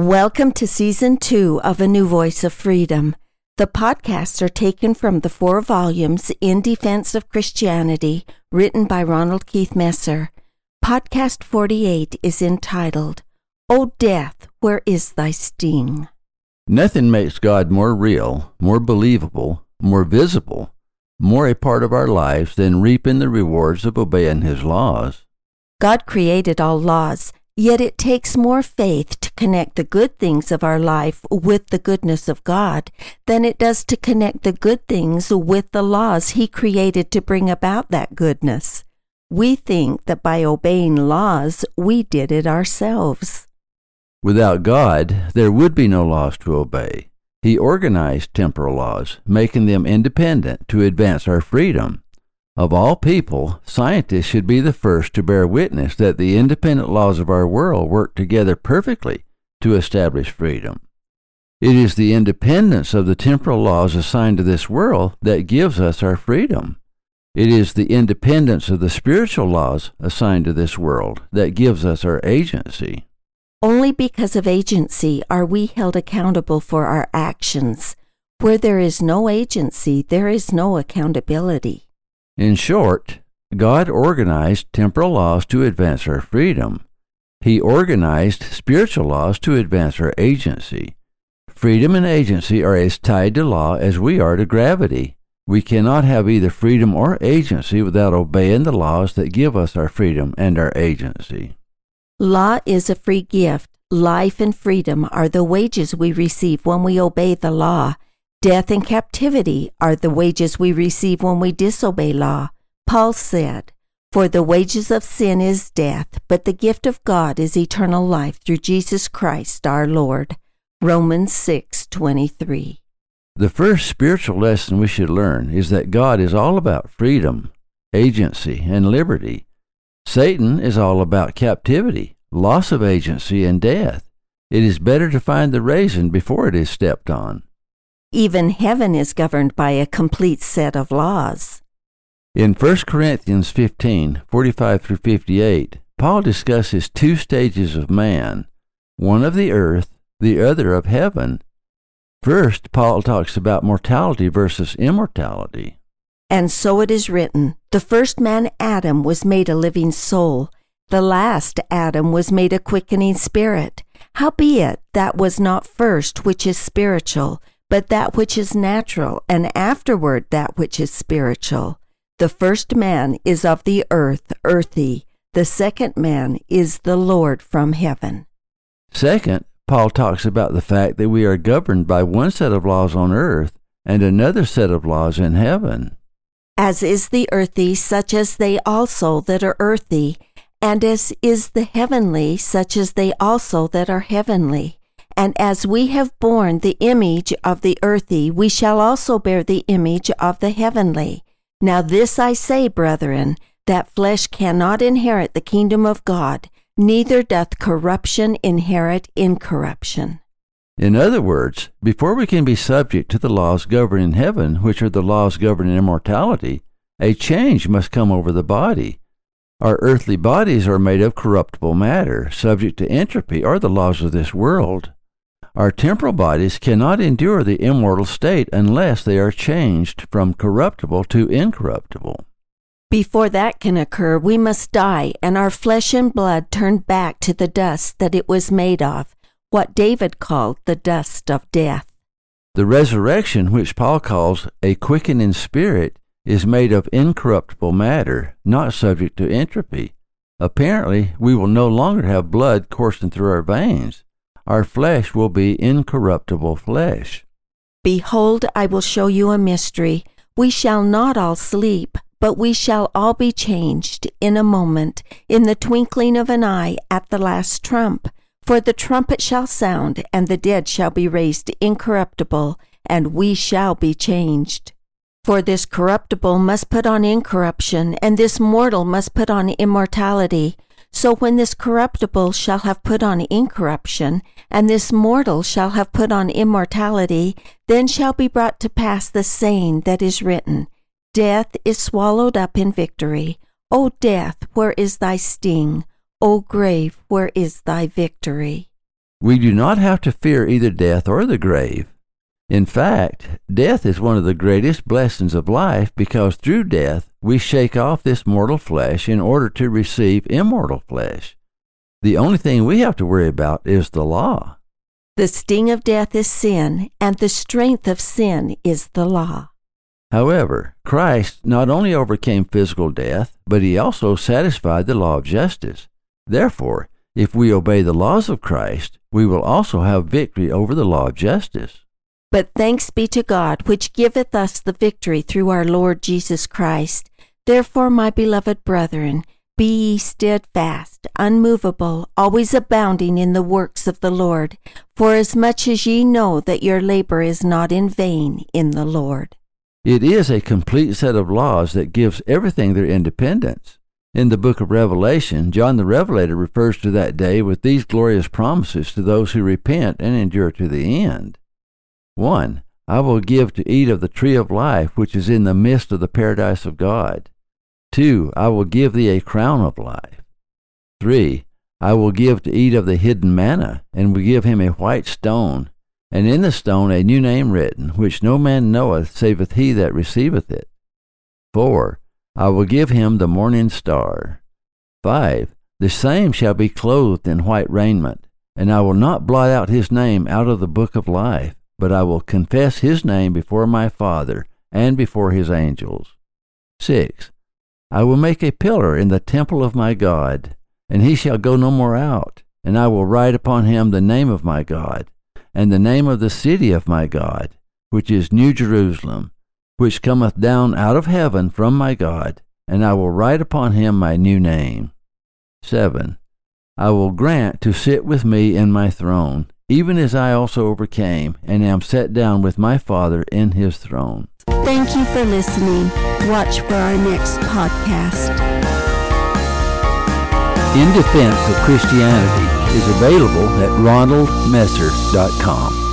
Welcome to season two of A New Voice of Freedom. The podcasts are taken from the four volumes In Defense of Christianity, written by Ronald Keith Messer. Podcast 48 is entitled, O Death, Where is Thy Sting? Nothing makes God more real, more believable, more visible, more a part of our lives than reaping the rewards of obeying His laws. God created all laws, yet it takes more faith to connect the good things of our life with the goodness of God than it does to connect the good things with the laws He created to bring about that goodness. We think that by obeying laws, we did it ourselves. Without God, there would be no laws to obey. He organized temporal laws, making them independent to advance our freedom. Of all people, scientists should be the first to bear witness that the independent laws of our world work together perfectly to establish freedom. It is the independence of the temporal laws assigned to this world that gives us our freedom. It is the independence of the spiritual laws assigned to this world that gives us our agency. Only because of agency are we held accountable for our actions. Where there is no agency, there is no accountability. In short, God organized temporal laws to advance our freedom. He organized spiritual laws to advance our agency. Freedom and agency are as tied to law as we are to gravity. We cannot have either freedom or agency without obeying the laws that give us our freedom and our agency. Law is a free gift. Life and freedom are the wages we receive when we obey the law. Death and captivity are the wages we receive when we disobey law. Paul said, For the wages of sin is death, but the gift of God is eternal life through Jesus Christ our Lord. Romans 6:23. The first spiritual lesson we should learn is that God is all about freedom, agency, and liberty. Satan is all about captivity, loss of agency, and death. It is better to find the raisin before it is stepped on. Even heaven is governed by a complete set of laws. In 1 Corinthians 15 45 through 58, Paul discusses two stages of man one of the earth, the other of heaven. First, Paul talks about mortality versus immortality. And so it is written The first man, Adam, was made a living soul. The last Adam was made a quickening spirit. Howbeit, that was not first which is spiritual, but that which is natural, and afterward that which is spiritual. The first man is of the earth, earthy. The second man is the Lord from heaven. Second, Paul talks about the fact that we are governed by one set of laws on earth and another set of laws in heaven as is the earthy, such as they also that are earthy, and as is the heavenly, such as they also that are heavenly. And as we have borne the image of the earthy, we shall also bear the image of the heavenly. Now this I say, brethren, that flesh cannot inherit the kingdom of God, neither doth corruption inherit incorruption. In other words, before we can be subject to the laws governing heaven, which are the laws governing immortality, a change must come over the body. Our earthly bodies are made of corruptible matter, subject to entropy or the laws of this world. Our temporal bodies cannot endure the immortal state unless they are changed from corruptible to incorruptible. Before that can occur, we must die and our flesh and blood turn back to the dust that it was made of, what David called the dust of death. The resurrection, which Paul calls a quickening spirit, is made of incorruptible matter, not subject to entropy. Apparently, we will no longer have blood coursing through our veins. Our flesh will be incorruptible flesh. Behold, I will show you a mystery. We shall not all sleep, but we shall all be changed in a moment, in the twinkling of an eye, at the last trump. For the trumpet shall sound, and the dead shall be raised incorruptible, and we shall be changed. For this corruptible must put on incorruption, and this mortal must put on immortality. So when this corruptible shall have put on incorruption, and this mortal shall have put on immortality, then shall be brought to pass the saying that is written Death is swallowed up in victory. O death, where is thy sting? O grave, where is thy victory? We do not have to fear either death or the grave. In fact, death is one of the greatest blessings of life because through death we shake off this mortal flesh in order to receive immortal flesh. The only thing we have to worry about is the law. The sting of death is sin, and the strength of sin is the law. However, Christ not only overcame physical death, but he also satisfied the law of justice. Therefore, if we obey the laws of Christ, we will also have victory over the law of justice. But thanks be to God, which giveth us the victory through our Lord Jesus Christ. Therefore, my beloved brethren, be ye steadfast, unmovable, always abounding in the works of the Lord, for as much as ye know that your labor is not in vain in the Lord. It is a complete set of laws that gives everything their independence. In the book of Revelation, John the Revelator refers to that day with these glorious promises to those who repent and endure to the end. 1. I will give to eat of the tree of life which is in the midst of the paradise of God. 2. I will give thee a crown of life. 3. I will give to eat of the hidden manna, and will give him a white stone, and in the stone a new name written, which no man knoweth saveth he that receiveth it. 4. I will give him the morning star. 5. The same shall be clothed in white raiment, and I will not blot out his name out of the book of life, but I will confess his name before my Father and before his angels. 6. I will make a pillar in the temple of my God, and he shall go no more out, and I will write upon him the name of my God and the name of the city of my God, which is New Jerusalem, which cometh down out of heaven from my God, and I will write upon him my new name. 7. I will grant to sit with me in my throne, even as I also overcame, and am set down with my Father in his throne. Thank you for listening. Watch for our next podcast. In Defense of Christianity is available at ronaldmesser.com.